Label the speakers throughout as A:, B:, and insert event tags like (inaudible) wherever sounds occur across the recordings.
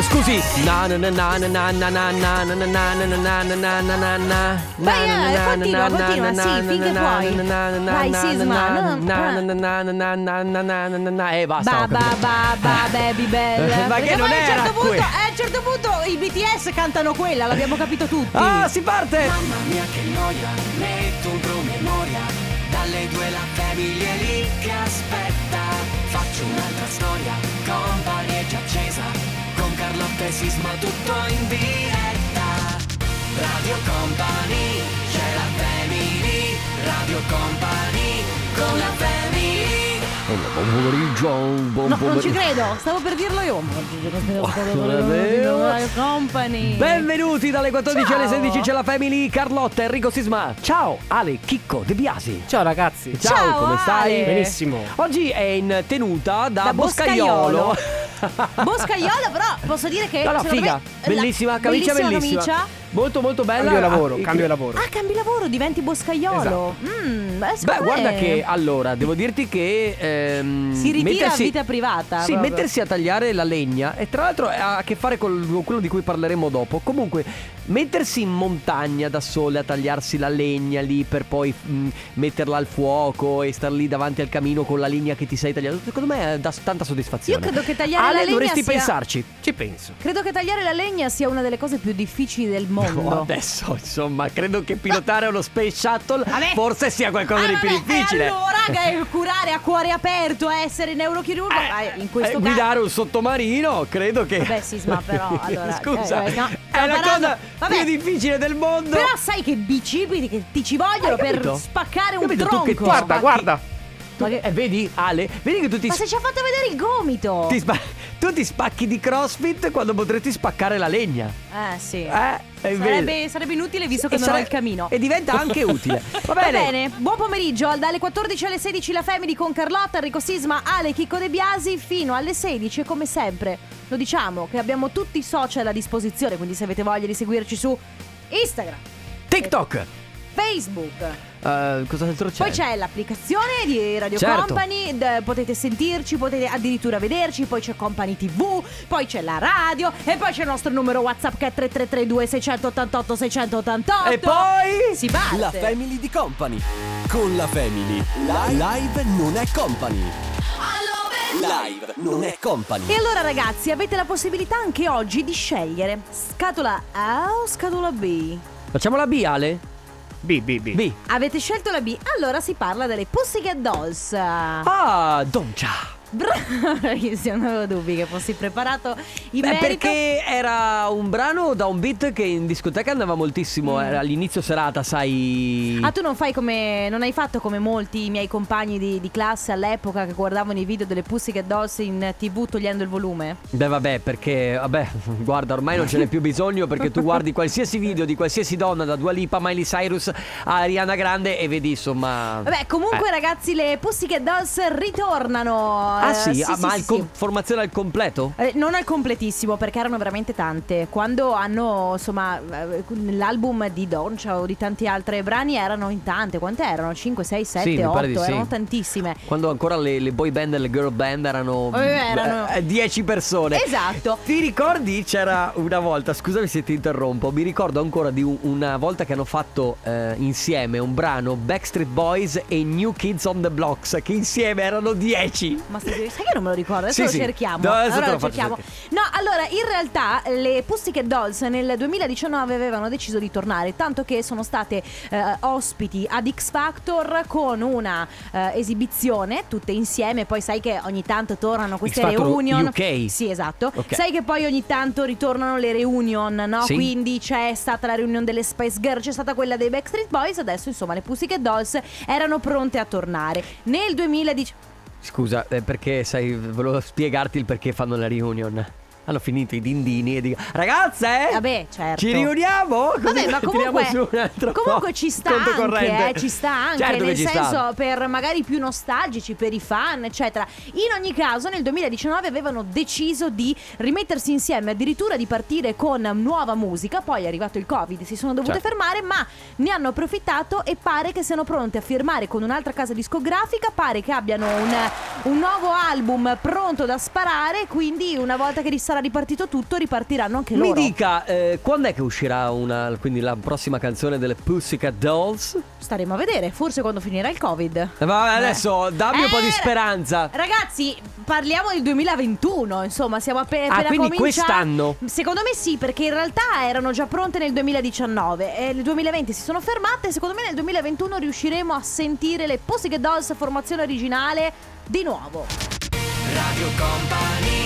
A: Scusi. Na na na na na na na na na na na na na na na na na
B: Vai, eh, continua, continua, sì, finché puoi. Vai, Sisma, no, eh.
A: Eh, basta.
B: Ba ba ba ba baby bell.
A: Ma che
B: Perché
A: non
B: poi a un
A: era
B: certo punto,
A: que-
B: eh, a un certo punto i BTS cantano quella, l'abbiamo capito tutti.
A: Ah, si parte!
C: Mamma mia che noia, metto un promemoria Dalle due la famiglia è lì che aspetta Faccio un'altra storia, company è già accesa Carlotta e Sisma tutto in diretta Radio Company, c'è la family Radio Company, con la family
A: Buon pomeriggio, buon
B: No, non
A: pomeriggio.
B: ci credo, stavo per dirlo io. (laughs)
A: non vero.
B: Company.
A: Benvenuti dalle 14 alle
B: Ciao.
A: 16 c'è la Family Carlotta, Enrico Sisma. Ciao Ale, Chicco, De Biasi.
D: Ciao ragazzi.
A: Ciao,
B: Ciao,
A: come stai?
B: Ale.
D: Benissimo.
A: Oggi è in tenuta da,
B: Da
A: Boscaiolo.
B: Boscaiolo. (laughs) Boscaiolo, però posso dire che.
A: No, no, figa,
B: me,
A: bellissima, camicia bellissima.
B: camicia.
A: Molto molto bella.
D: Cambio lavoro,
A: Ah,
D: cambio lavoro.
B: Ah, cambi lavoro, diventi boscaiolo.
D: Esatto.
B: Mm, beh,
A: guarda che allora, devo dirti che ehm,
B: Si ritira
A: mettersi-
B: a vita privata.
A: Sì,
B: proprio.
A: mettersi a tagliare la legna e tra l'altro ha a che fare con quello di cui parleremo dopo. Comunque, mettersi in montagna da sole a tagliarsi la legna lì per poi mh, metterla al fuoco e star lì davanti al camino con la linea che ti sei tagliato, secondo me dà tanta soddisfazione.
B: Io credo che tagliare
A: Ale,
B: la legna
A: dovresti
B: sia-
A: pensarci.
D: Ci penso.
B: Credo che tagliare la legna sia una delle cose più difficili del mondo.
A: No, adesso, insomma, credo che pilotare uno space shuttle
B: Vabbè.
A: forse sia qualcosa
B: Ah,
A: di più
B: vabbè,
A: difficile.
B: Allora, che curare a cuore aperto, essere neurochirurgo, eh, in questo
A: Eh,
B: caso.
A: guidare un sottomarino, credo che.
B: Vabbè, Sisma, però, (laughs) allora,
A: Scusa,
B: eh, eh, no,
A: è
B: parlando-
A: cosa
B: vabbè.
A: più difficile del mondo.
B: Però sai che bicipiti che ti ci vogliono per spaccare un
A: Capito? Tu
B: tronco.
A: che
D: Guarda, guarda.
A: Tu-
B: Ma che-
A: eh, vedi, Ale, vedi che tu ti,
B: Ma se ci ha fatto vedere il gomito.
A: ti spa- tu ti spacchi di crossfit quando potresti spaccare la legna.
B: Eh, sì.
A: Eh.
B: Sarebbe, sarebbe inutile visto che
A: E
B: non
A: sare-
B: ho il camino.
A: E diventa anche utile. Va (laughs) bene.
B: buon pomeriggio. Dalle 14 alle 16 la Family con Carlotta, Enrico Sisma, Ale, Chicco De Biasi fino alle 16 e come sempre lo diciamo che abbiamo tutti i social a disposizione, quindi se avete voglia di seguirci su Instagram,
A: TikTok.
B: Facebook,
A: Eh, cos'altro c'è?
B: poi c'è l'applicazione di Radio
A: Certo.
B: Company, d- potete sentirci, potete addirittura vederci, poi c'è Company TV, poi c'è la radio e poi c'è il nostro numero WhatsApp che è 3332 688 688.
A: E poi
B: si parte.
E: La family di Company. Con la family. Live non è company. Live non è company.
B: E allora ragazzi, avete la possibilità anche oggi di scegliere scatola A o scatola B.
A: Facciamo la B, Ale?
D: B, B, B.
A: B.
B: Avete scelto la B, allora si parla delle Pussycat Dolls.
A: Ah, Doncia. (laughs)
B: Bravissimo, non avevo dubbi che fossi preparato in
A: Beh,
B: merito.
A: perché era un brano da un beat che in discoteca andava moltissimo. Era all'inizio serata, sai.
B: Ah, tu non fai come. Non hai fatto come molti miei compagni di, di classe all'epoca che guardavano i video delle Pussycat Dolls in tv togliendo il volume?
A: Beh, vabbè, perché, vabbè, (laughs) guarda, ormai non ce n'è più bisogno perché tu guardi (laughs) qualsiasi video di qualsiasi donna, da Dua Lipa, Miley Cyrus a Ariana Grande e vedi, insomma.
B: Vabbè, comunque,
A: Eh.
B: ragazzi, le Pussycat Dolls ritornano.
A: Ah,
B: eh,
A: sì, ah, ma
B: sì, sì.
A: com- formazione al completo?
B: Eh, non al completissimo perché erano veramente tante. Quando hanno, insomma, eh, l'album di Doncia o di tanti altri brani erano in tante. Quante erano? 5, 6, 7,
A: Sì, mi
B: 8?
A: pare di sì.
B: Erano tantissime.
A: Quando ancora le, le boy band e le girl band erano,
B: Eh, erano-
A: eh, 10 persone.
B: Esatto.
A: Ti ricordi? C'era una volta, scusami se ti interrompo, mi ricordo ancora di un- una volta che hanno fatto eh, insieme un brano Backstreet Boys e New Kids on the Blocks, che insieme erano 10.
B: Ma stai- sai che non me lo ricordo? Adesso
A: Sì,
B: lo
A: sì.
B: cerchiamo.
A: No, adesso
B: allora
A: lo
B: cerchiamo. No, allora, in realtà le Pussycat Dolls nel 2019 avevano deciso di tornare, tanto che sono state eh, ospiti ad X Factor con una eh, esibizione tutte insieme. Poi sai che ogni tanto tornano queste reunion.
A: UK.
B: Sì, esatto.
A: Ok.
B: Sai che poi ogni tanto ritornano le reunion, no?
A: Sì.
B: Quindi c'è stata la reunion delle Spice Girl, c'è stata quella dei Backstreet Boys, adesso insomma le Pussycat Dolls erano pronte a tornare. Nel 2019
A: Scusa, eh, perché sai, volevo spiegarti il perché fanno la reunion. Hanno finito i dindini e dico Ragazze!
B: Vabbè, certo.
A: Ci riuniamo? Così
B: Vabbè, ma (laughs) comunque,
A: su un altro
B: comunque ci sta
A: conto
B: anche, eh, ci sta anche,
A: Certo
B: nel
A: ci
B: senso
A: sta.
B: per magari più nostalgici, per i fan, eccetera. In ogni caso, nel 2019 avevano deciso di rimettersi insieme, addirittura di partire con nuova musica. Poi è arrivato il Covid, si sono dovute
A: Certo.
B: fermare, ma ne hanno approfittato e pare che siano pronte a firmare con un'altra casa discografica. Pare che abbiano un, un nuovo album pronto da sparare. Quindi, una volta che ris- sarà ripartito tutto, ripartiranno anche loro.
A: Mi dica, eh, quando è che uscirà una, quindi la prossima canzone delle Pussycat Dolls?
B: Staremo a vedere, forse quando finirà il Covid.
A: Eh, vabbè, adesso dammi un po' di
B: Eh,
A: speranza.
B: Ragazzi, parliamo del 2021, insomma, siamo appe- appena
A: Ah, quindi
B: cominciati.
A: quest'anno?
B: Secondo me sì, perché in realtà erano già pronte nel 2019 e nel 2020 si sono fermate, secondo me nel 2021 riusciremo a sentire le Pussycat Dolls formazione originale di nuovo.
C: Radio Company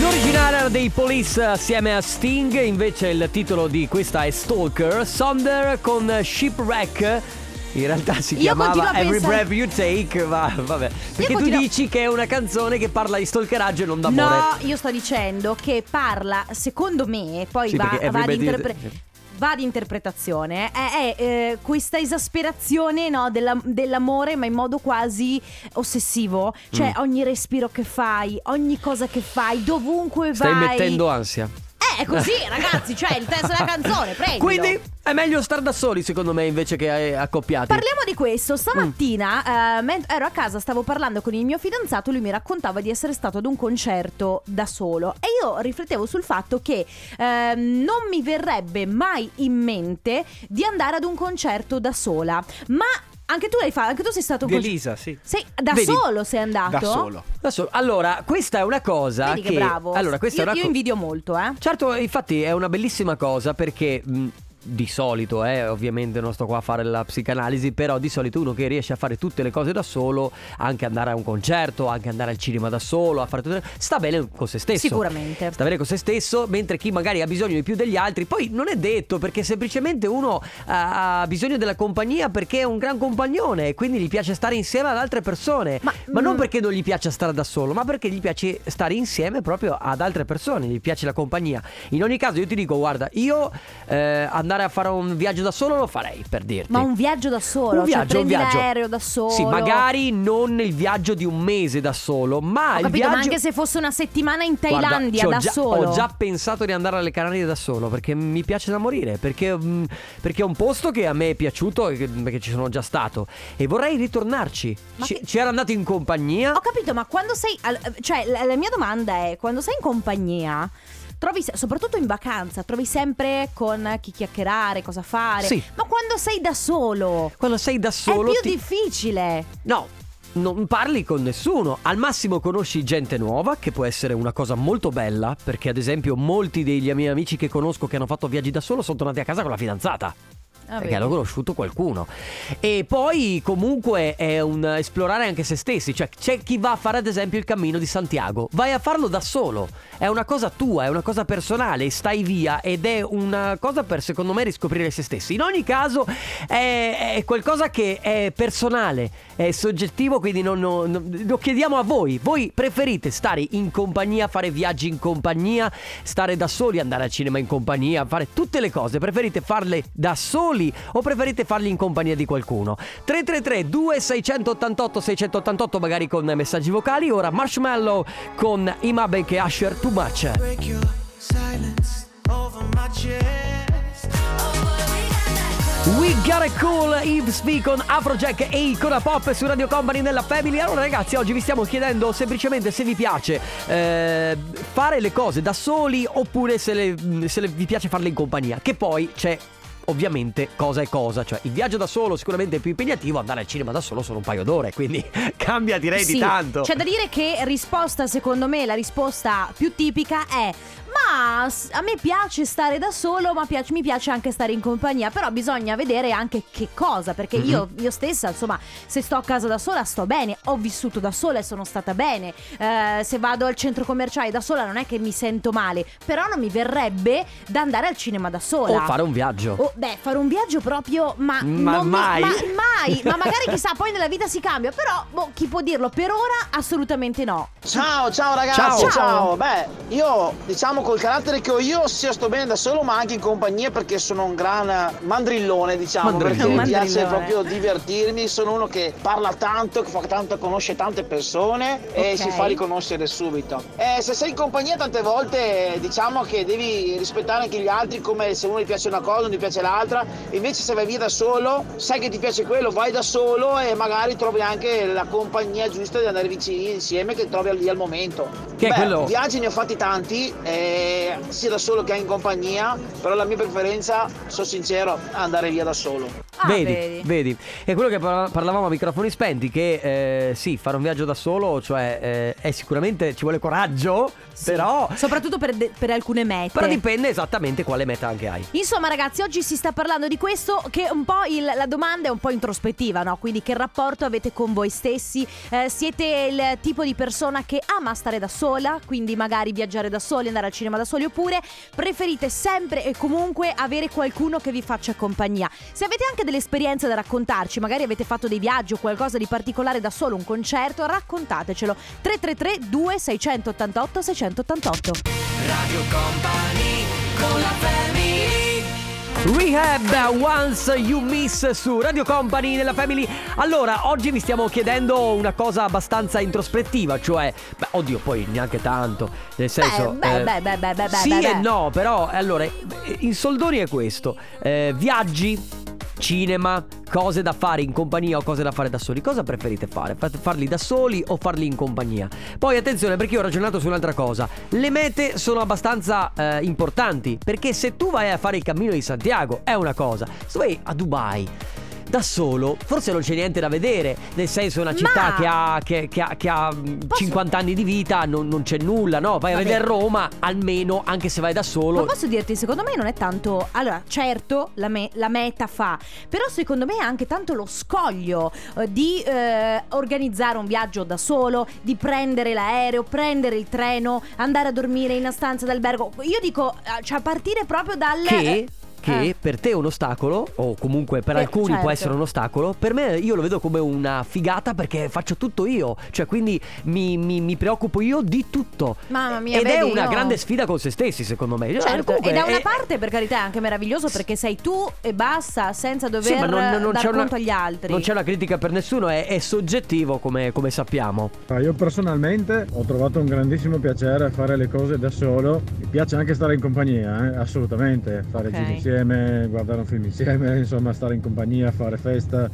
A: L'originale dei Police assieme a Sting, invece il titolo di questa è Stalker, Sonder con Shipwreck. In realtà si chiamava Every
B: pensare-
A: Breath You Take, ma vabbè. Perché tu
B: continuo-
A: dici che è una canzone che parla di stalkeraggio e non d'amore.
B: No, io sto dicendo che parla, secondo me, poi
A: Sì,
B: va, va ad
A: everybody-
B: interpre- va ad interpretazione, è, è, eh, questa esasperazione no, della- dell'amore ma in modo quasi ossessivo, cioè
A: Mm.
B: ogni respiro che fai, ogni cosa che fai, dovunque
A: Stai
B: vai.
A: mettendo ansia.
B: Eh, è così (laughs) ragazzi, cioè il testo della canzone, prendilo.
A: Quindi è meglio star da soli, secondo me, invece che eh, accoppiati.
B: Parliamo di questo.
A: Mm.
B: Stamattina eh, men- ero a casa, stavo parlando con il mio fidanzato. Lui mi raccontava di essere stato ad un concerto da solo. E io riflettevo sul fatto che ehm, non mi verrebbe mai in mente di andare ad un concerto da sola. Ma anche tu l'hai fatto, anche tu sei stato concerto.
D: Elisa, sì.
B: Sei da
A: Vedi?
B: solo sei andato?
D: Da solo.
A: Adesso, allora, questa è una cosa
B: Vedi che,
A: che
B: bravo.
A: Allora, questa
B: io,
A: è una
B: io
A: co-
B: invidio molto, eh.
A: Certo, infatti è una bellissima cosa perché mh, di solito, eh, ovviamente non sto qua a fare la psicanalisi, però di solito uno che riesce a fare tutte le cose da solo, anche andare a un concerto, anche andare al cinema da solo, a fare tutte sta bene con se stesso.
B: Sicuramente.
A: Sta bene con se stesso, mentre chi magari ha bisogno di più degli altri, poi non è detto perché semplicemente uno ha bisogno della compagnia perché è un gran compagnone e quindi gli piace stare insieme ad altre persone.
B: Ma-
A: Ma non
B: mm.
A: perché non gli piace stare da solo, ma perché gli piace stare insieme proprio ad altre persone, gli piace la compagnia. In ogni caso io ti dico, guarda, io eh, andare a fare un viaggio da solo lo farei, per dirti.
B: Ma un viaggio da solo,
A: Un
B: cioè
A: viaggio, un
B: prendi
A: viaggio.
B: l'aereo da solo.
A: Sì, magari non il viaggio di un mese da solo, ma
B: Ho
A: il
B: capito,
A: viaggio
B: ma anche se fosse una settimana in
A: Guarda,
B: Thailandia
A: ho
B: da
A: già-
B: solo.
A: Ho già pensato di andare alle Canarie da solo perché mi piace da morire. Perché, mm, perché è un posto che a me è piaciuto e che- perché ci sono già stato. E vorrei ritornarci. Ci,
B: che-
A: ci ero andato in compagnia.
B: Ho capito, ma quando sei. Cioè, la mia domanda è: quando sei in compagnia. Trovi, soprattutto in vacanza, trovi sempre con chi chiacchierare, cosa fare.
A: Sì.
B: Ma quando sei da solo,
A: Quando sei da solo.
B: è più
A: ti-
B: difficile.
A: No. Non parli con nessuno, al massimo conosci gente nuova, che può essere una cosa molto bella, perché ad esempio molti degli miei amici che conosco che hanno fatto viaggi da solo sono tornati a casa con la fidanzata.
B: Ah,
A: perché hanno conosciuto qualcuno. E poi comunque è un esplorare anche se stessi. Cioè c'è chi va a fare ad esempio il cammino di Santiago. Vai a farlo da solo. È una cosa tua, è una cosa personale. Stai via ed è una cosa per secondo me riscoprire se stessi. In ogni caso è, è qualcosa che è personale, è soggettivo, quindi non- non- lo chiediamo a voi. Voi preferite stare in compagnia, fare viaggi in compagnia, stare da soli, andare al cinema in compagnia, fare tutte le cose? Preferite farle da soli o preferite farli in compagnia di qualcuno? 333 2688 688 magari con messaggi vocali. Ora Marshmallow con Imabe e Asher Too Much. We got a cool Yves V con Afrojack e Icona Pop su Radio Company nella Family. Allora ragazzi, oggi vi stiamo chiedendo semplicemente se vi piace eh, fare le cose da soli oppure se, le- se le- vi piace farle in compagnia. Che poi c'è ovviamente cosa è cosa, cioè il viaggio da solo sicuramente è più impegnativo, andare al cinema da solo sono un paio d'ore, quindi (laughs) cambia direi di
B: Sì,
A: tanto.
B: C'è da dire che risposta, secondo me, la risposta più tipica è: Ma a me piace stare da solo, ma piace- mi piace anche stare in compagnia. Però bisogna vedere anche che cosa. Perché
A: Mhm.
B: io, io stessa, insomma, se sto a casa da sola, sto bene. Ho vissuto da sola e sono stata bene. Eh, se vado al centro commerciale da sola, non è che mi sento male. Però non mi verrebbe da andare al cinema da sola.
A: o fare un viaggio.
B: Oh, beh, fare un viaggio proprio, ma,
A: Ma
B: non mi-
A: mai.
B: ma mai, (laughs) ma magari chissà, poi nella vita si cambia. Però, boh, chi può dirlo? Per ora, assolutamente no.
F: Ciao, ciao ragazzi,
A: Ciao.
F: ciao.
B: Ciao.
F: Beh, io diciamo col
D: carattere che ho io, sia sto bene da solo, ma anche in compagnia perché sono un gran mandrillone, diciamo,
A: Mandrillone.
D: perché mi piace proprio divertirmi, sono uno che parla tanto, che fa tanto, conosce tante persone e
B: Ok.
D: si fa riconoscere subito. Eh, se sei in compagnia tante volte diciamo che devi rispettare anche gli altri come se uno gli piace una cosa, non gli piace l'altra, invece se vai via da solo, sai che ti piace quello, vai da solo e magari trovi anche la compagnia giusta di andare vicini insieme che trovi lì al momento.
A: Che
D: Beh,
A: quello-
D: viaggi ne ho fatti tanti, eh, sia da solo che in compagnia, però la mia preferenza, sono sincero, è andare via da solo.
B: Ah,
A: vedi, vedi, È quello che parla- parlavamo a microfoni spenti, che eh, sì, fare un viaggio da solo, cioè eh, è sicuramente ci vuole coraggio,
B: Sì.
A: però,
B: Soprattutto per, de- per alcune mete.
A: però dipende esattamente quale meta anche hai.
B: Insomma ragazzi, oggi si sta parlando di questo che un po' il- la domanda è un po' introspettiva, no? Quindi che rapporto avete con voi stessi? Eh, siete il tipo di persona che ama stare da sola, quindi magari viaggiare da soli, andare al cinema da soli, oppure preferite sempre e comunque avere qualcuno che vi faccia compagnia? Se avete anche delle esperienze da raccontarci, magari avete fatto dei viaggi o qualcosa di particolare da solo, un concerto, raccontatecelo. 333 2688 688
C: Radio Company con la family
A: Rehab Once You Miss su Radio Company nella Family. Allora, oggi vi stiamo chiedendo una cosa abbastanza introspettiva, cioè, beh, oddio, poi neanche tanto, nel senso...
B: beh,
A: eh,
B: beh, beh, beh, beh,
A: Sì
B: beh,
A: e
B: beh.
A: no, però, allora, in soldoni è questo. eh, viaggi, cinema, cose da fare in compagnia o cose da fare da soli. Cosa preferite fare? Farli da soli o farli in compagnia? Poi attenzione perché io ho ragionato su un'altra cosa. Le mete sono abbastanza eh, importanti perché se tu vai a fare il cammino di Santiago è una cosa. Se vai a Dubai da solo, forse non c'è niente da vedere. Nel senso, una città
B: Ma-
A: che ha, che, che ha- che ha, mh,
B: Posso-
A: 50 anni di vita, non, non c'è nulla, no? Vai a
B: Vabbè.
A: vedere Roma, almeno, anche se vai da solo.
B: Ma posso dirti, secondo me non è tanto. Allora, certo, la, me- la meta fa, però secondo me è anche tanto lo scoglio eh, di eh, organizzare un viaggio da solo, di prendere l'aereo, prendere il treno, andare a dormire in una stanza d'albergo. Io dico, eh, cioè, partire proprio dal.
A: che, che
B: Eh.
A: per te è un ostacolo, o comunque per
B: Eh,
A: alcuni
B: certo.
A: può essere un ostacolo, per me io lo vedo come una figata perché faccio tutto io, cioè quindi mi, mi- mi preoccupo io di tutto.
B: Mamma mia,
A: Ed è
B: vedi,
A: una
B: io-
A: grande sfida con se stessi, secondo me. Cioè,
B: Certo,
A: comunque
B: e da una
A: è-
B: parte per carità è anche meraviglioso perché sei tu e basta, senza dover
A: Sì, ma non, non
B: dar
A: una,
B: conto agli altri.
A: non c'è una critica per nessuno, è, è soggettivo come, come sappiamo.
F: Ah, Io personalmente ho trovato un grandissimo piacere a fare le cose da solo. Mi piace anche stare in compagnia, eh, assolutamente. Fare
B: Ok.
F: giri insieme, guardare un film insieme, insomma stare in compagnia, fare festa,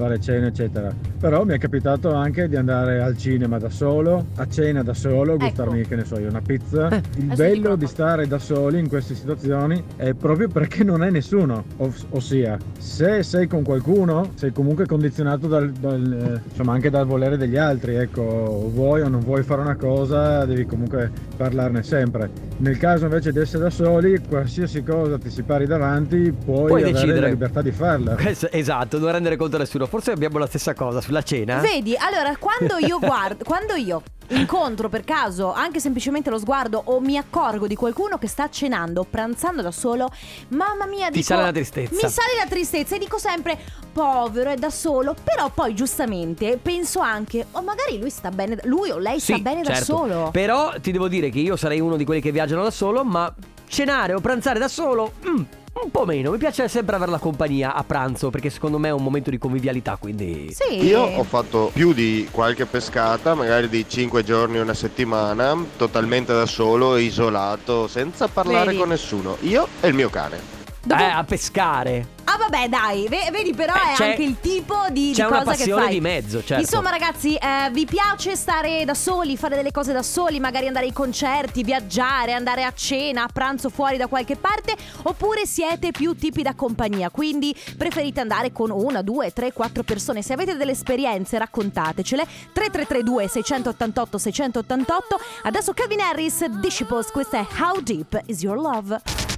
F: fare cena, eccetera. Però mi è capitato anche di andare al cinema da solo, a cena da solo, gustarmi, che ne so io, una pizza. Il
B: Ecco. Adesso
F: bello di stare da soli in queste situazioni è proprio perché non hai nessuno. Ov- ossia, se sei con qualcuno, sei comunque condizionato dal, dal, eh, insomma, anche dal volere degli altri. Ecco, o vuoi o non vuoi fare una cosa, devi comunque parlarne sempre. Nel caso invece di essere da soli, qualsiasi cosa ti si pari davanti, puoi,
A: Puoi
F: avere
A: decidere.
F: la libertà di farla. (laughs)
A: Esatto, non rendere conto a nessuno. Forse abbiamo la stessa cosa sulla cena.
B: Vedi, allora quando io guardo, quando io incontro per caso anche semplicemente lo sguardo o mi accorgo di qualcuno che sta cenando, pranzando da solo, mamma mia,
A: Ti
B: dico,
A: sale la tristezza.
B: Mi sale la tristezza e dico sempre povero, è da solo, però poi giustamente penso anche o magari lui sta bene, lui o lei sta
A: Sì,
B: bene da
A: certo.
B: solo.
A: Però ti devo dire che io sarei uno di quelli che viaggiano da solo, ma cenare o pranzare da solo, mm, un po' meno. Mi piace sempre avere la compagnia a pranzo, perché secondo me è un momento di convivialità, quindi...
B: Sì.
G: Io ho fatto più di qualche pescata, magari di 5 giorni o una settimana, totalmente da solo, isolato, senza parlare
B: Vedi?
G: con nessuno. Io e il mio cane.
B: Dopo-
A: Eh, a pescare.
B: Ah vabbè dai, ve- vedi però
A: Eh,
B: è anche il tipo di,
A: c'è
B: di
A: una
B: cosa che
A: passione
B: fai.
A: di mezzo, certo.
B: Insomma ragazzi, eh, vi piace stare da soli, fare delle cose da soli, magari andare ai concerti, viaggiare, andare a cena, a pranzo fuori da qualche parte, oppure siete più tipi da compagnia, quindi preferite andare con una, due, tre, quattro persone. Se avete delle esperienze raccontatecele. 3332 688 688. Adesso Calvin Harris, Disciples, questa è How Deep Is Your Love.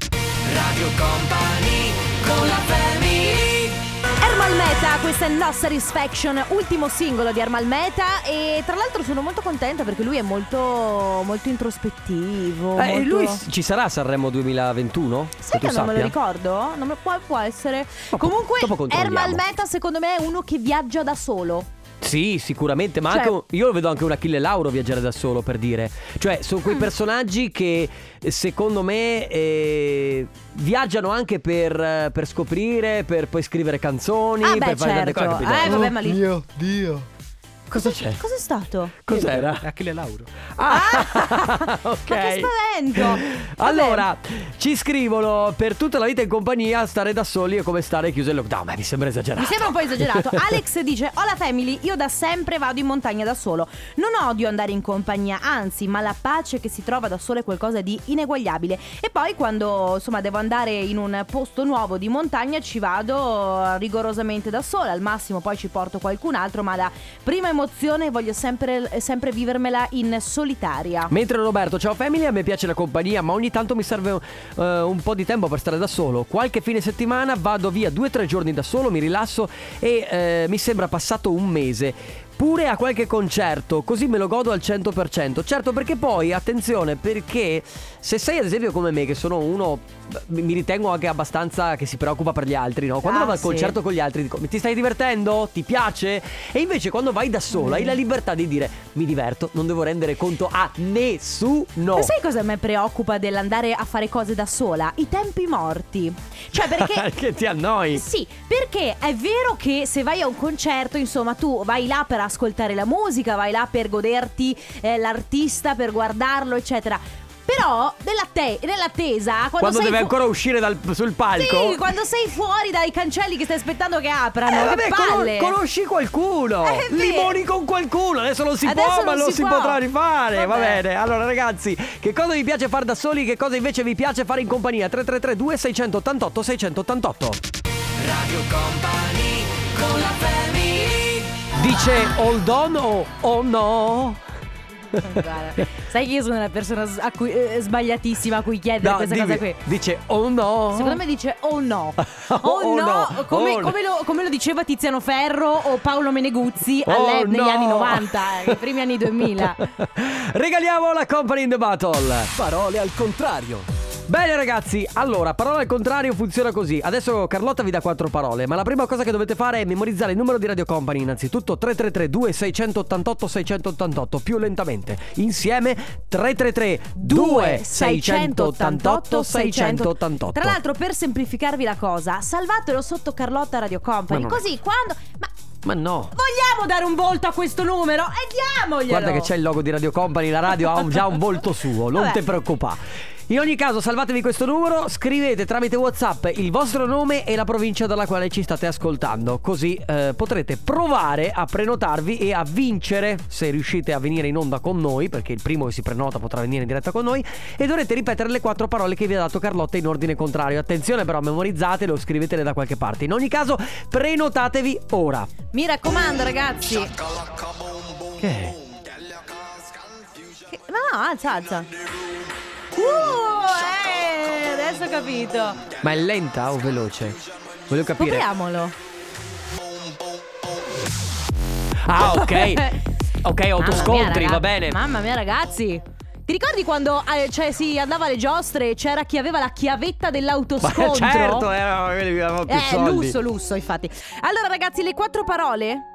C: Radio Company con la family
B: Ermal Meta, questa è No Satisfaction, ultimo singolo di Ermal Meta e tra l'altro sono molto contenta perché lui è molto, molto introspettivo.
A: Eh,
B: molto-
A: lui ci sarà a Sanremo 2021?
B: Sai
A: tu
B: che non me lo ricordo? Non me- può, può essere.
A: Dopo-
B: Comunque,
A: dopo.
B: Ermal Meta secondo me è uno che viaggia da solo.
A: Sì, sicuramente, ma
B: Cioè-
A: anche io lo vedo anche un Achille Lauro viaggiare da solo per dire. Cioè, sono
B: Mm.
A: quei personaggi che secondo me eh, viaggiano anche per, per scoprire, per poi scrivere canzoni,
B: Ah, beh,
A: per fare tante
B: certo.
A: cose. capito?
B: Eh, vabbè, ma lì-
A: Dio, Dio. Cosa c'è?
B: Cos'è stato?
A: Cos'era?
H: Achille Lauro.
A: Ah, ok. (laughs)
B: Ma che spavento! Vabbè.
A: Allora, ci scrivono per tutta la vita in compagnia, stare da soli è come stare chiusi in lockdown. Ma mi sembra esagerato.
B: Mi sembra un po' esagerato. (laughs) Alex dice: Hola family, io da sempre vado in montagna da solo. Non odio andare in compagnia, anzi, ma la pace che si trova da solo è qualcosa di ineguagliabile. E poi quando insomma devo andare in un posto nuovo di montagna ci vado rigorosamente da sola. Al massimo poi ci porto qualcun altro, ma la prima emozione voglio sempre, sempre vivermela in solitaria.
A: Mentre Roberto, ciao family, a me piace la compagnia, ma ogni tanto mi serve eh, un po' di tempo per stare da solo. Qualche fine settimana vado via due o tre giorni da solo, mi rilasso e eh, mi sembra passato un mese. Pure a qualche concerto, così me lo godo al 100%. Certo, perché poi, attenzione, perché se sei ad esempio come me, che sono uno, mi ritengo anche abbastanza che si preoccupa per gli altri, no? Quando
B: Ah,
A: vado al
B: sì.
A: concerto con gli altri dico, ti stai divertendo? Ti piace? E invece quando vai da sola hai la libertà di dire, mi diverto, non devo rendere conto a nessuno.
B: Ma sai cosa mi preoccupa dell'andare a fare cose da sola? I tempi morti. Cioè, perché (laughs)
A: che ti annoi.
B: Sì, perché è vero che se vai a un concerto, insomma, tu vai là per ascoltare la musica, vai là per goderti eh, l'artista, per guardarlo, eccetera. Però nella te- nell'attesa, quando,
A: Quando
B: sei
A: deve
B: fu-
A: ancora uscire dal- sul palco.
B: Sì, quando sei fuori dai cancelli che stai aspettando che aprano,
A: Eh,
B: che
A: vabbè, cono-
B: palle.
A: conosci qualcuno.
B: Eh.
A: Limoni con qualcuno. Adesso non si
B: Adesso
A: può, ma
B: non si
A: si,
B: può.
A: potrà rifare. Va
B: Vabbè.
A: bene. Allora, ragazzi, che cosa vi piace fare da soli? Che cosa invece vi piace fare in compagnia? 333 2688 688
C: Radio Company con la family
A: Dice hold on o oh no?
B: Guarda, sai che io sono una persona a cui- eh, sbagliatissima a cui chiedere questa
A: dimmi,
B: cosa qui.
A: Dice oh no.
B: Secondo me dice oh no. (laughs) Oh,
A: Oh
B: no,
A: no,
B: come,
A: oh no.
B: come lo, come lo diceva Tiziano Ferro o Paolo Meneguzzi
A: Oh
B: negli
A: no.
B: anni 90, eh, nei primi anni 2000. (laughs)
A: Regaliamo la Company in the Battle.
E: Parole al contrario.
A: Bene ragazzi, allora, parola al contrario funziona così. Adesso Carlotta vi dà quattro parole, ma la prima cosa che dovete fare è memorizzare il numero di Radio Company innanzitutto 333 2688 688 più lentamente. Insieme 333 2688 688.
B: Tra l'altro, per semplificarvi la cosa, salvatelo sotto Carlotta Radio Company. Così quando. Ma
A: Ma no.
B: vogliamo dare un volto a questo numero? E diamoglielo!
A: Guarda che c'è il logo di Radio Company, la radio ha un- già un volto suo, non
B: Vabbè.
A: ti preoccupare. In ogni caso, salvatevi questo numero, scrivete tramite WhatsApp il vostro nome e la provincia dalla quale ci state ascoltando. Così eh, potrete provare a prenotarvi e a vincere se riuscite a venire in onda con noi, perché il primo che si prenota potrà venire in diretta con noi. E dovrete ripetere le quattro parole che vi ha dato Carlotta in ordine contrario. Attenzione, però, memorizzatele o scrivetele da qualche parte. In ogni caso, prenotatevi ora.
B: Mi raccomando, ragazzi.
A: Che?
B: Che- No, no, alza, alza. Uh, eh, adesso ho capito.
A: Ma è lenta o veloce? Voglio capire.
B: Scopriamolo.
A: Ah, ok. (laughs) Ok, autoscontri,
B: mia,
A: va bene.
B: Mamma mia, ragazzi. Ti ricordi quando eh, cioè, si andava alle giostre e c'era chi aveva la chiavetta
A: Ma
B: dell'autoscontro?
A: certo, era quelli che avevano più
B: Eh,
A: soldi.
B: lusso, lusso, infatti. Allora, ragazzi, le quattro parole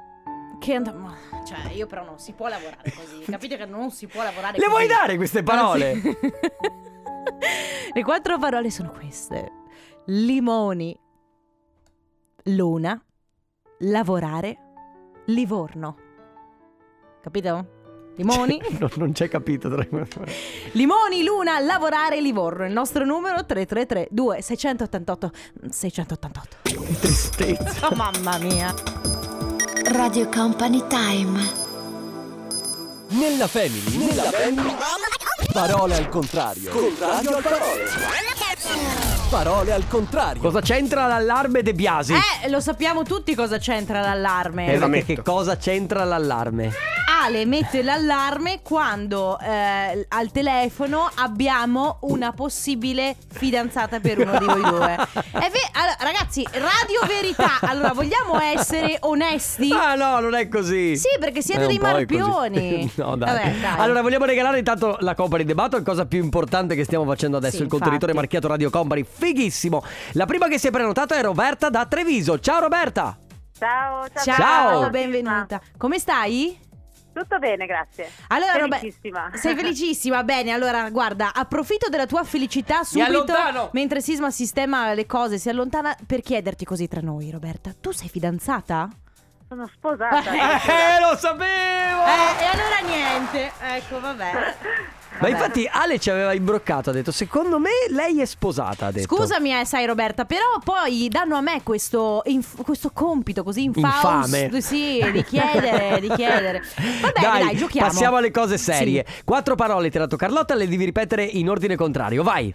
B: che and- Cioè, io però non si può lavorare così. (laughs) Capite che non si può lavorare
A: Le
B: così.
A: vuoi dare queste parole?
B: Ah, sì. (laughs) le quattro parole sono queste: limoni, luna, lavorare, Livorno. Capito? Limoni?
A: No, non c'è capito.
B: Limoni, Luna, lavorare, Livorno. Il nostro numero 333 2688 688.
A: Che tristezza.
B: Oh, mamma mia.
I: Radio Company Time.
E: Nella family, nella family. Parole al contrario. Contrario al parole. Parole al contrario.
A: Cosa c'entra l'allarme De Biasi?
B: Eh, lo sappiamo tutti cosa c'entra l'allarme.
A: Eh, perché che cosa c'entra l'allarme?
B: Ale mette l'allarme quando eh, al telefono abbiamo una possibile fidanzata per uno di voi due. (laughs) È ve- allora, ragazzi, radio verità. Allora, vogliamo essere onesti?
A: Ah no, non è così.
B: Sì, perché siete dei marpioni. (laughs)
A: no, dai.
B: Vabbè, dai.
A: Allora, vogliamo regalare intanto la Company The Battle, cosa più importante che stiamo facendo adesso.
B: Sì,
A: il contenitore
B: infatti.
A: marchiato Radio Company, fighissimo. La prima che si è prenotata è Roberta da Treviso. Ciao Roberta.
H: Ciao, ciao.
B: Ciao,
A: Ciao.
B: benvenuta. Come stai?
H: Tutto bene, grazie.
B: Allora, Robe-
H: Felicissima.
B: sei felicissima? Bene, allora guarda, approfitto della tua felicità subito mentre Sisma sistema le cose, si allontana per chiederti così tra noi, Roberta. Tu sei fidanzata?
H: Sono sposata. (laughs)
A: Eh, lo sapevo!
B: Eh, e allora niente. Ecco, vabbè. (laughs)
A: Ma infatti Ale ci aveva imbroccato, ha detto secondo me lei è sposata, ha detto.
B: Scusami, eh, sai Roberta, però poi danno a me questo, inf- questo compito così infausto,
A: Infame.
B: sì, di chiedere, di chiedere. Va bene, dai, giochiamo.
A: Passiamo alle cose serie. Quattro parole ti ha dato Carlotta, le devi ripetere in ordine contrario. Vai.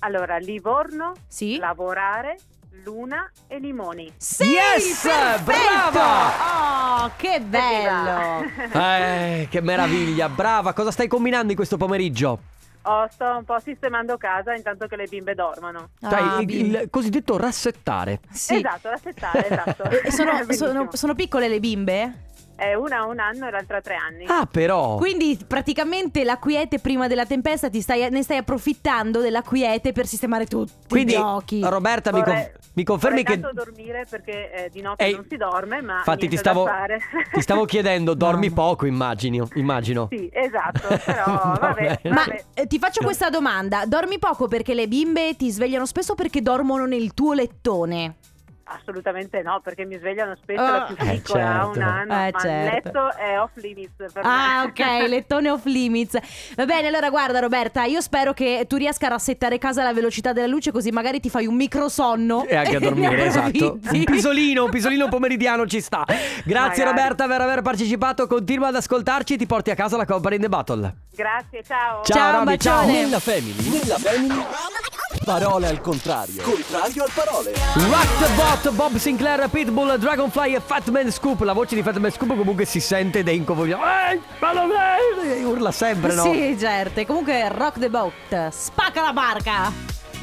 H: Allora, Livorno,
B: Sì.
H: lavorare, luna e limoni.
B: Sì,
A: Yes,
B: perfetto!
A: brava!
B: Oh, che bello!
A: Eh, che meraviglia, brava. Cosa stai combinando in questo pomeriggio?
H: Oh, sto un po' sistemando casa intanto che le bimbe dormono.
A: Dai,
B: Ah,
A: il,
B: bimbi.
A: il cosiddetto rassettare.
B: Sì.
H: Esatto, rassettare, esatto.
B: Sono, (laughs) sono- sono piccole le bimbe?
H: Eh, una un anno e l'altra tre anni.
A: Ah, però.
B: Quindi praticamente la quiete prima della tempesta ti stai, ne stai approfittando della quiete per sistemare tutti
A: Quindi,
B: i giochi.
A: Roberta, mi,
H: Vorrei-
A: conf- mi confermi che.
H: tanto dormire perché eh, di notte
A: Ehi,
H: non si dorme, ma
A: Infatti, ti stavo, (laughs) ti stavo chiedendo, (laughs) dormi
B: Mamma.
A: poco, immagino. immagino.
H: Sì, esatto, (laughs) però
A: Va
H: vabbè,
A: bene.
B: Ma
H: vabbè.
B: eh, ti faccio questa domanda: dormi poco perché le bimbe ti svegliano spesso perché dormono nel tuo lettone?
H: Assolutamente no, perché mi svegliano spesso
B: Ah.
H: la più
A: Eh,
H: piccola, un
A: certo.
H: anno,
B: Eh,
H: ma
B: certo.
H: il letto è off limits per
B: Ah,
H: me.
B: ok, (laughs) lettone off limits. Va bene, allora guarda Roberta, io spero che tu riesca a rassettare casa alla velocità della luce così magari ti fai un microsonno
A: E anche a dormire, (laughs) esatto. Un pisolino, un pisolino pomeridiano ci sta. Grazie
H: Magari.
A: Roberta per aver partecipato. Continua ad ascoltarci. Ti porti a casa la Company in the Battle.
H: Grazie, ciao.
A: Ciao,
B: Ciao, un
A: Roby, ciao.
E: Nella family, nella family, parole al contrario. Contrario al parole.
A: Rock the Bot, Bob Sinclair, Pitbull, Dragonfly e Fatman Scoop. La voce di Fatman Scoop comunque si sente ed è fallo bene! Urla sempre, no?
B: Sì, certo. E Comunque rock the boat, spacca la barca.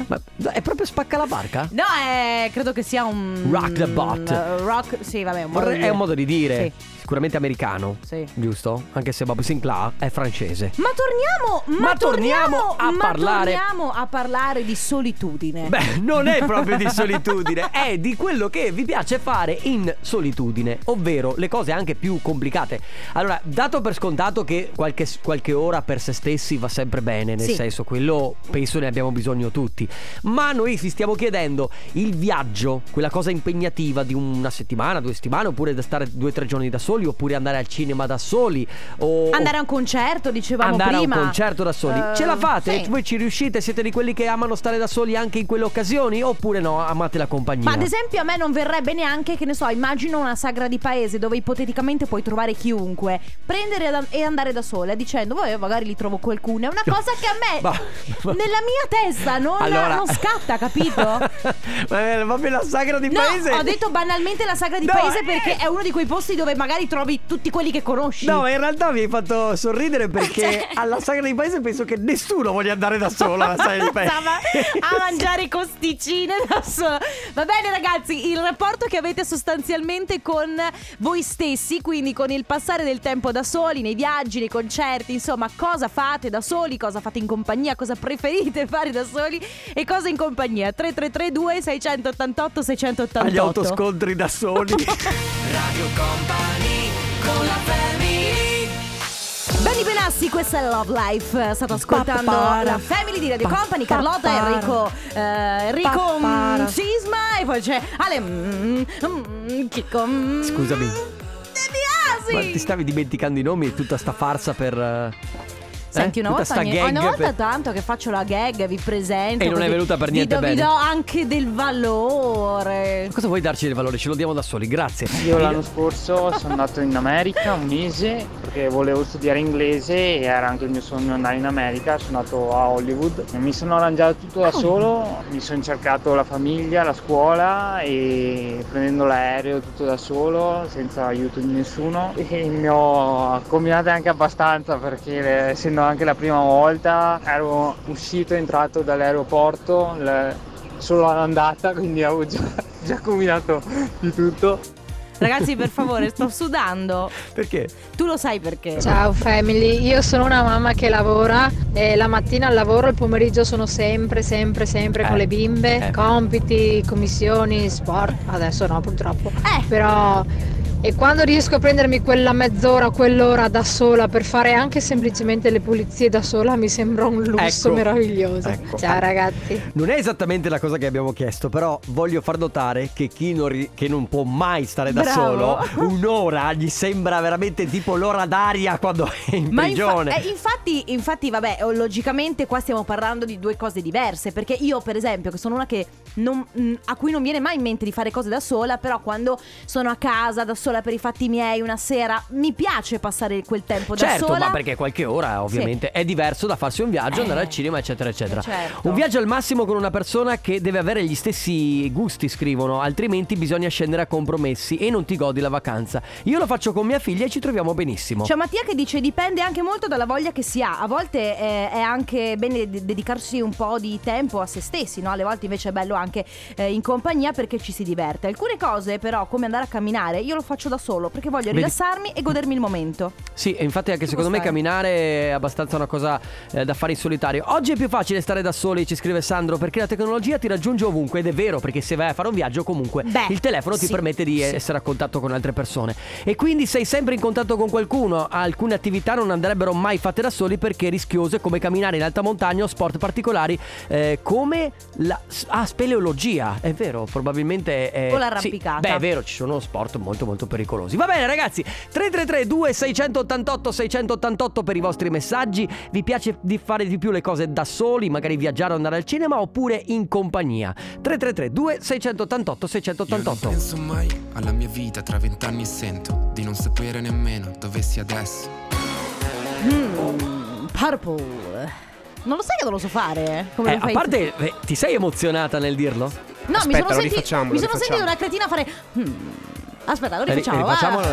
A: Ma è proprio spacca la barca?
B: No, è, credo che sia un
A: Rock the boat.
B: eh, Rock, sì, vabbè, un modo
A: è un modo di dire.
B: Sì.
A: Sicuramente americano.
B: Sì.
A: Giusto? Anche se Bob Sinclair è francese.
B: Ma torniamo, ma,
A: Ma torniamo a
B: ma
A: parlare-
B: torniamo a parlare di solitudine.
A: Beh, non è proprio di (laughs) solitudine, è di quello che vi piace fare in solitudine, ovvero le cose anche più complicate. Allora, dato per scontato che qualche, qualche ora per se stessi va sempre bene, nel
B: Sì.
A: senso quello penso ne abbiamo bisogno tutti, ma noi ci stiamo chiedendo il viaggio, quella cosa impegnativa di una settimana, due settimane, oppure da stare due o tre giorni da soli, oppure andare al cinema da soli, o
B: Andare a un concerto, dicevamo
A: andare
B: prima.
A: a un concerto da soli.
B: Eh,
A: Ce la fate?
B: sì.
A: Voi ci riuscite? Siete di quelli che amano stare da soli anche in quelle occasioni? Oppure no, amate la compagnia?
B: Ma ad esempio a me non verrebbe neanche, che ne so, immagino una sagra di paese dove ipoteticamente puoi trovare chiunque, prendere e andare da sola dicendo, vabbè, magari li trovo qualcuno. È una (laughs) cosa che a me,
A: Ma- ma-
B: nella mia testa, non,
A: Allora-
B: non scatta, capito? (laughs)
A: Ma proprio la sagra di
B: No,
A: paese.
B: ho detto banalmente la sagra di
A: No,
B: paese
A: eh.
B: perché è uno di quei posti dove magari trovi tutti quelli che conosci.
A: No, in realtà mi hai fatto sorridere perché (laughs)
B: Cioè-
A: alla sagra di paese penso che nessuno voglia andare da solo alla sagra di paese.
B: Stava a mangiare costicine da solo. Va bene, ragazzi, il rapporto che avete sostanzialmente con voi stessi, quindi con il passare del tempo da soli, nei viaggi, nei concerti, insomma, cosa fate da soli, cosa fate in compagnia, cosa preferite (laughs) fare da soli e cosa in compagnia. 3332 688 688.
A: Agli autoscontri da soli. (laughs)
C: Radio Company con la family
B: Benny Benassi, questa è Love Life. State ascoltando
A: Papara.
B: la Family di Radio
A: Pa-
B: Company, Carlotta,
A: papara.
B: Enrico, eh, Enrico mm, Sisma e poi c'è Ale mm, mm, Chicco. mm,
A: Scusami. Ma ti stavi dimenticando i nomi e tutta sta farsa per. eh?
B: Senti,
A: Eh?
B: una volta, ogni- una volta
A: per-
B: tanto che faccio la gag, vi presento.
A: E non è venuta per
B: vi
A: niente
B: do, vi
A: bene.
B: do anche del valore.
A: Cosa vuoi darci del valore? Ce lo diamo da soli, grazie.
J: Io l'anno scorso sono andato in America un mese perché volevo studiare inglese e era anche il mio sogno andare in America, sono andato a Hollywood. Mi sono arrangiato tutto da solo, mi sono cercato la famiglia, la scuola e prendendo l'aereo tutto da solo, senza aiuto di nessuno e mi ho combinato anche abbastanza perché essendo anche la prima volta ero uscito e entrato dall'aeroporto solo all'andata, quindi avevo già, (laughs) già combinato di tutto.
B: Ragazzi, per (laughs) favore, sto sudando.
A: Perché?
B: Tu lo sai perché.
K: Ciao family, io sono una mamma che lavora e la mattina al lavoro, il pomeriggio sono sempre, sempre, sempre
A: Eh,
K: con le bimbe,
A: eh.
K: compiti, commissioni, sport, adesso no purtroppo,
B: Eh.
K: però e quando riesco a prendermi quella mezz'ora, quell'ora da sola per fare anche semplicemente le pulizie da sola mi sembra un lusso
A: Ecco.
K: meraviglioso.
A: Ecco.
K: Ciao ragazzi.
A: Non è esattamente la cosa che abbiamo chiesto, però voglio far notare che chi non, ri- che non può mai stare da
B: Bravo.
A: solo, un'ora gli sembra veramente tipo l'ora d'aria quando è in
B: Ma infa-
A: prigione.
B: eh, infatti, infatti, vabbè, oh, logicamente qua stiamo parlando di due cose diverse. Perché io, per esempio, che sono una che non- mh, a cui non viene mai in mente di fare cose da sola, però quando sono a casa da sola per i fatti miei una sera, mi piace passare quel tempo da
A: Certo,
B: sola.
A: ma perché qualche ora ovviamente è diverso da farsi un viaggio, andare al cinema, eccetera, eccetera.
B: certo.
A: Un viaggio al massimo con una persona che deve avere gli stessi gusti, scrivono, altrimenti bisogna scendere a compromessi e non ti godi la vacanza. Io lo faccio con mia figlia e ci troviamo benissimo.
B: C'è Mattia che dice dipende anche molto dalla voglia che si ha. A volte eh, è anche bene de- dedicarsi un po' di tempo a se stessi, no? Alle volte invece è bello anche eh, in compagnia perché ci si diverte. Alcune cose però, come andare a camminare, io lo faccio da solo perché voglio
A: Vedi-
B: rilassarmi e godermi il momento.
A: Sì, e infatti anche
B: Tu
A: secondo me
B: sai.
A: camminare è abbastanza una cosa eh, da fare in solitario. Oggi è più facile stare da soli, ci scrive Sandro, perché la tecnologia ti raggiunge ovunque ed è vero, perché se vai a fare un viaggio comunque
B: Beh,
A: il telefono ti
B: sì,
A: permette di
B: sì.
A: essere a contatto con altre persone. E quindi sei sempre in contatto con qualcuno. Alcune attività non andrebbero mai fatte da soli perché rischiose come camminare in alta montagna o sport particolari eh, come la ah, speleologia. È vero, probabilmente è
B: O l'arrampicata.
A: Sì, beh, è vero, ci sono sport molto molto pericolosi. Va bene ragazzi, 333 2688 688 per i vostri messaggi. Vi piace di fare di più le cose da soli, magari viaggiare o andare al cinema oppure in compagnia? 333 2688 688.
L: Non penso mai alla mia vita tra vent'anni e sento di non sapere nemmeno dove sia adesso.
B: Mm, purple. Non lo sai che non lo so fare? eh? Come
A: Eh,
B: lo
A: a
B: fai?
A: parte, eh, ti sei emozionata nel dirlo?
B: No, mi
L: Aspetta,
B: sono,
L: lo
B: senti- mi sono sentita una cretina fare. hmm. Aspetta, lo rifacciamo. va.
A: rifacciamolo.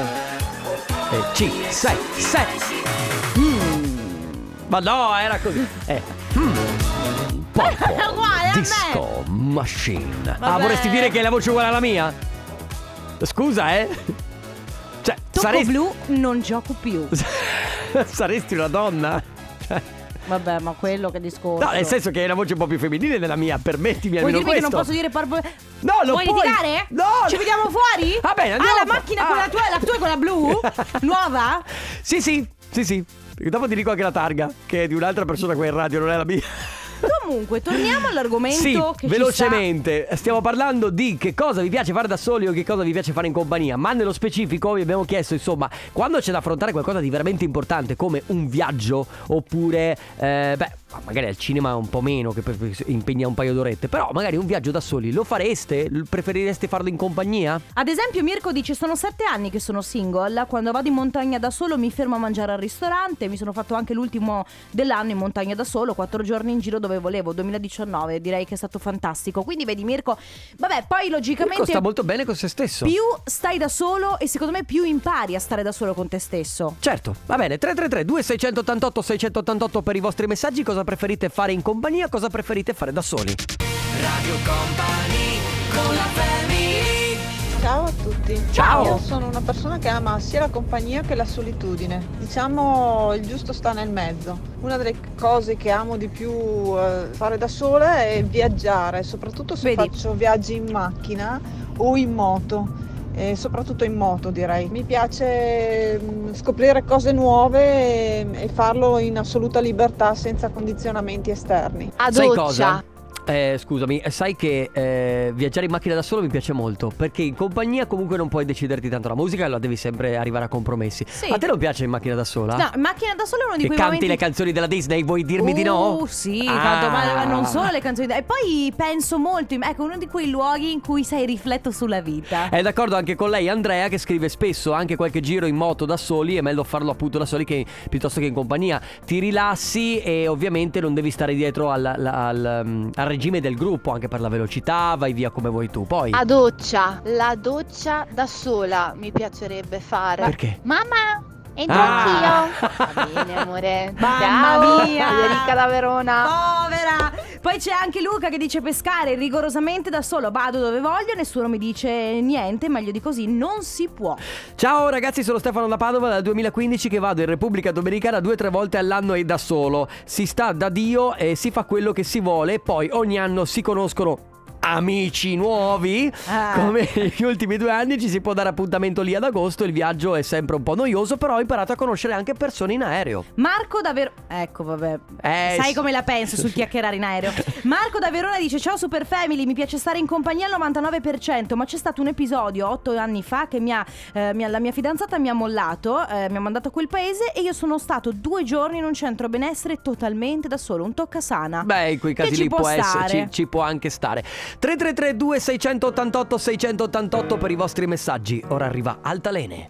A: Eh, C, 6, 7. Ma no, era così. Eh. Mm. Purple
B: È uguale a me.
A: Disco Machine. Ah,
B: Vabbè.
A: vorresti dire che la voce è uguale alla mia? Scusa, eh. Cioè,
B: Tocco
A: saresti,
B: blu, non gioco più. (laughs)
A: saresti una donna? Cioè,
B: Vabbè, ma quello che discorso.
A: No, nel senso che hai una voce un po' più femminile della mia, permettimi
B: Vuoi
A: almeno
B: dirmi che
A: questo.
B: non posso dire purple?
A: No, non
B: Vuoi
A: puoi.
B: litigare?
A: No,
B: Ci vediamo fuori?
A: Va bene, andiamo
B: Ah, la macchina
A: ah.
B: quella tua, la tua è quella blu? (laughs) Nuova?
A: Sì, sì, sì, sì. Dopo ti dico anche la targa, che è di un'altra persona qua in radio, non è la mia.
B: Comunque, torniamo all'argomento
A: Sì,
B: che
A: velocemente. Stiamo parlando di che cosa vi piace fare da soli o che cosa vi piace fare in compagnia. Ma nello specifico vi abbiamo chiesto, insomma, quando c'è da affrontare qualcosa di veramente importante, come un viaggio, oppure, eh, beh, magari al cinema un po' meno, che impegna un paio d'orette. Però magari un viaggio da soli lo fareste? Preferireste farlo in compagnia?
B: Ad esempio, Mirko dice: Sono sette anni che sono single. Quando vado in montagna da solo mi fermo a mangiare al ristorante. Mi sono fatto anche l'ultimo dell'anno in montagna da solo, quattro giorni in giro dove volevo, 2019. Direi che è stato fantastico. Quindi, vedi, Mirko, vabbè, poi logicamente.
A: Mirko sta molto bene con se stesso.
B: Più stai da solo e secondo me più impari a stare da solo con te stesso.
A: Certo, va bene, 333 2688 688 per i vostri messaggi, cosa preferite fare in compagnia, cosa preferite fare da soli?
C: Radio Company con la family
M: Ciao a tutti.
A: Ciao.
M: Io sono una persona che ama sia la compagnia che la solitudine. Diciamo il giusto sta nel mezzo. Una delle cose che amo di più eh, fare da sola è viaggiare, soprattutto se
B: Vedi.
M: faccio viaggi in macchina o in moto. E soprattutto in moto direi. Mi piace mm, scoprire cose nuove e, e farlo in assoluta libertà senza condizionamenti esterni.
B: A
A: Sai
B: doccia.
A: cosa? Eh, scusami, sai che eh, viaggiare in macchina da solo mi piace molto perché in compagnia comunque non puoi deciderti tanto la musica e la devi sempre arrivare a compromessi.
B: Sì.
A: A te non piace in macchina da sola?
B: No, in macchina da solo è uno di
A: che
B: quei
A: canti
B: momenti
A: le canzoni della Disney, vuoi dirmi di no?
B: Uh, sì,
A: Ah.
B: tanto, ma, ma non solo le canzoni. E poi penso molto, in- ecco, uno di quei luoghi in cui sai rifletto sulla vita.
A: È d'accordo anche con lei Andrea che scrive spesso anche qualche giro in moto da soli è meglio farlo appunto da soli che, piuttosto che in compagnia. Ti rilassi e ovviamente non devi stare dietro al, al- al, al regime del gruppo anche per la velocità, vai via come vuoi tu. Poi
N: A doccia, la doccia da sola mi piacerebbe fare.
A: Perché?
N: Mamma, entro
A: Ah.
N: anch'io. (laughs) Va bene, amore.
B: Mamma
N: Ciao,
B: mia.
N: Federica da Verona.
B: Povera, Poi c'è anche Luca che dice pescare rigorosamente da solo, vado dove voglio, nessuno mi dice niente, meglio di così non si può.
A: Ciao ragazzi, sono Stefano da Padova dal 2015 che vado in Repubblica Dominicana due o tre volte all'anno e da solo. Si sta da Dio e si fa quello che si vuole, poi ogni anno si conoscono amici nuovi
B: Ah.
A: come negli ultimi due anni ci si può dare appuntamento lì ad agosto il viaggio è sempre un po' noioso però ho imparato a conoscere anche persone in aereo
B: Marco da Ver- Ecco, vabbè.
A: Eh,
B: Sai come la penso sul chiacchierare in aereo. (laughs) Marco da Verona dice: Ciao Super Family, mi piace stare in compagnia al 99%, ma c'è stato un episodio otto anni fa che mi ha, eh, mi ha- la mia fidanzata mi ha mollato, eh, mi ha mandato a quel paese e io sono stato due giorni in un centro benessere totalmente da solo, un toccasana.
A: Beh, in quei casi lì
B: può
A: può essere, ci, ci può anche stare. 3332 688 688 per i vostri messaggi. Ora arriva Altalene.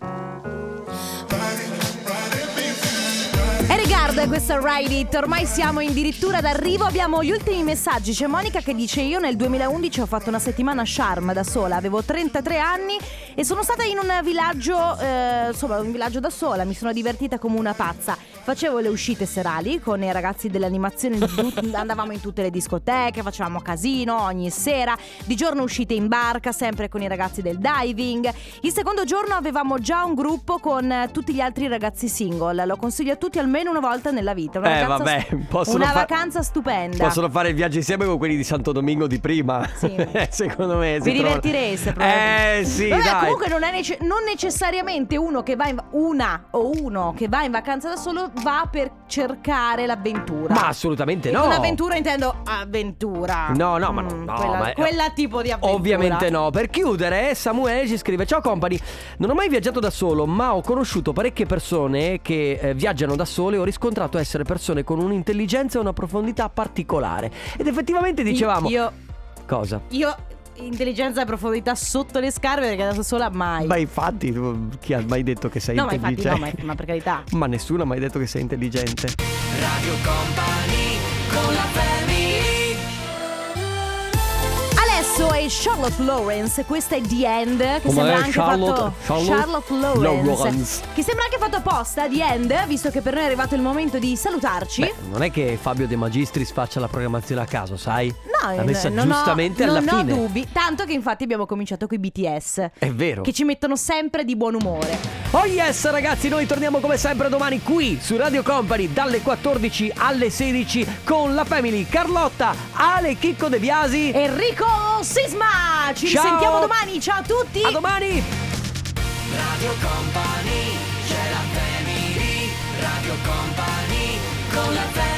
B: E riguardo questa Ride It, ormai siamo addirittura d'arrivo, abbiamo gli ultimi messaggi. C'è Monica che dice io nel 2011 ho fatto una settimana a Sharm da sola, avevo 33 anni e sono stata in un villaggio, eh, insomma un villaggio da sola, mi sono divertita come una pazza. Facevo le uscite serali con i ragazzi dell'animazione, (laughs) andavamo in tutte le discoteche, facevamo casino ogni sera, di giorno uscite in barca sempre con i ragazzi del diving. Il secondo giorno avevamo già un gruppo con tutti gli altri ragazzi single, lo consiglio a tutti almeno una volta nella vita. Una
A: Eh,
B: vacanza,
A: vabbè, possono
B: una
A: fa-
B: vacanza stupenda.
A: Possono fare il viaggio insieme con quelli di Santo Domingo di prima.
B: Sì. (laughs)
A: Secondo me
B: Vi divertireste probabilmente.
A: Eh sì,
B: Vabbè,
A: dai.
B: comunque non è nece- non necessariamente uno che va in una o uno che va in vacanza da solo va per cercare l'avventura.
A: Ma assolutamente
B: E
A: no.
B: Con avventura intendo avventura.
A: No, no, ma no,
B: Mm,
A: no,
B: quella,
A: ma-
B: quella tipo di avventura.
A: Ovviamente no. Per chiudere, Samuele ci scrive: Ciao company, non ho mai viaggiato da solo, ma ho conosciuto parecchie persone che eh, viaggiano da sole e ho riscontrato essere persone con un'intelligenza e una profondità particolare. Ed effettivamente dicevamo.
B: Io,
A: Cosa?
B: io intelligenza e profondità sotto le scarpe perché da sola mai.
A: Ma infatti, chi ha mai detto che sei
B: no, ma infatti
A: intelligente?
B: no, ma, ma per carità.
A: Ma nessuno ha mai detto che sei intelligente.
C: Radio Company con la family
B: Adesso è Charlotte Lawrence, questa è The End, che
A: Come
B: sembra anche
A: Charlotte-
B: fatto
A: Charlotte
B: Lawrence,
A: Lawrence.
B: che sembra anche fatto apposta The End, visto che per noi è arrivato il momento di salutarci.
A: Beh, non è che Fabio De Magistris faccia la programmazione a caso, sai?
B: No,
A: L'ha messa
B: non ho-
A: giustamente alla
B: non
A: fine.
B: ho dubbi, tanto che infatti abbiamo cominciato con i BTS.
A: È vero.
B: Che ci mettono sempre di buon umore.
A: Oh yes ragazzi, noi torniamo come sempre domani qui su Radio Company dalle 14 alle 16 con la Family Carlotta, Ale Chicco De Biasi.
B: Enrico Sisma! Ci
A: Ciao.
B: risentiamo domani, ciao a tutti!
A: A domani!
C: Radio Company c'è la family Radio Company con la family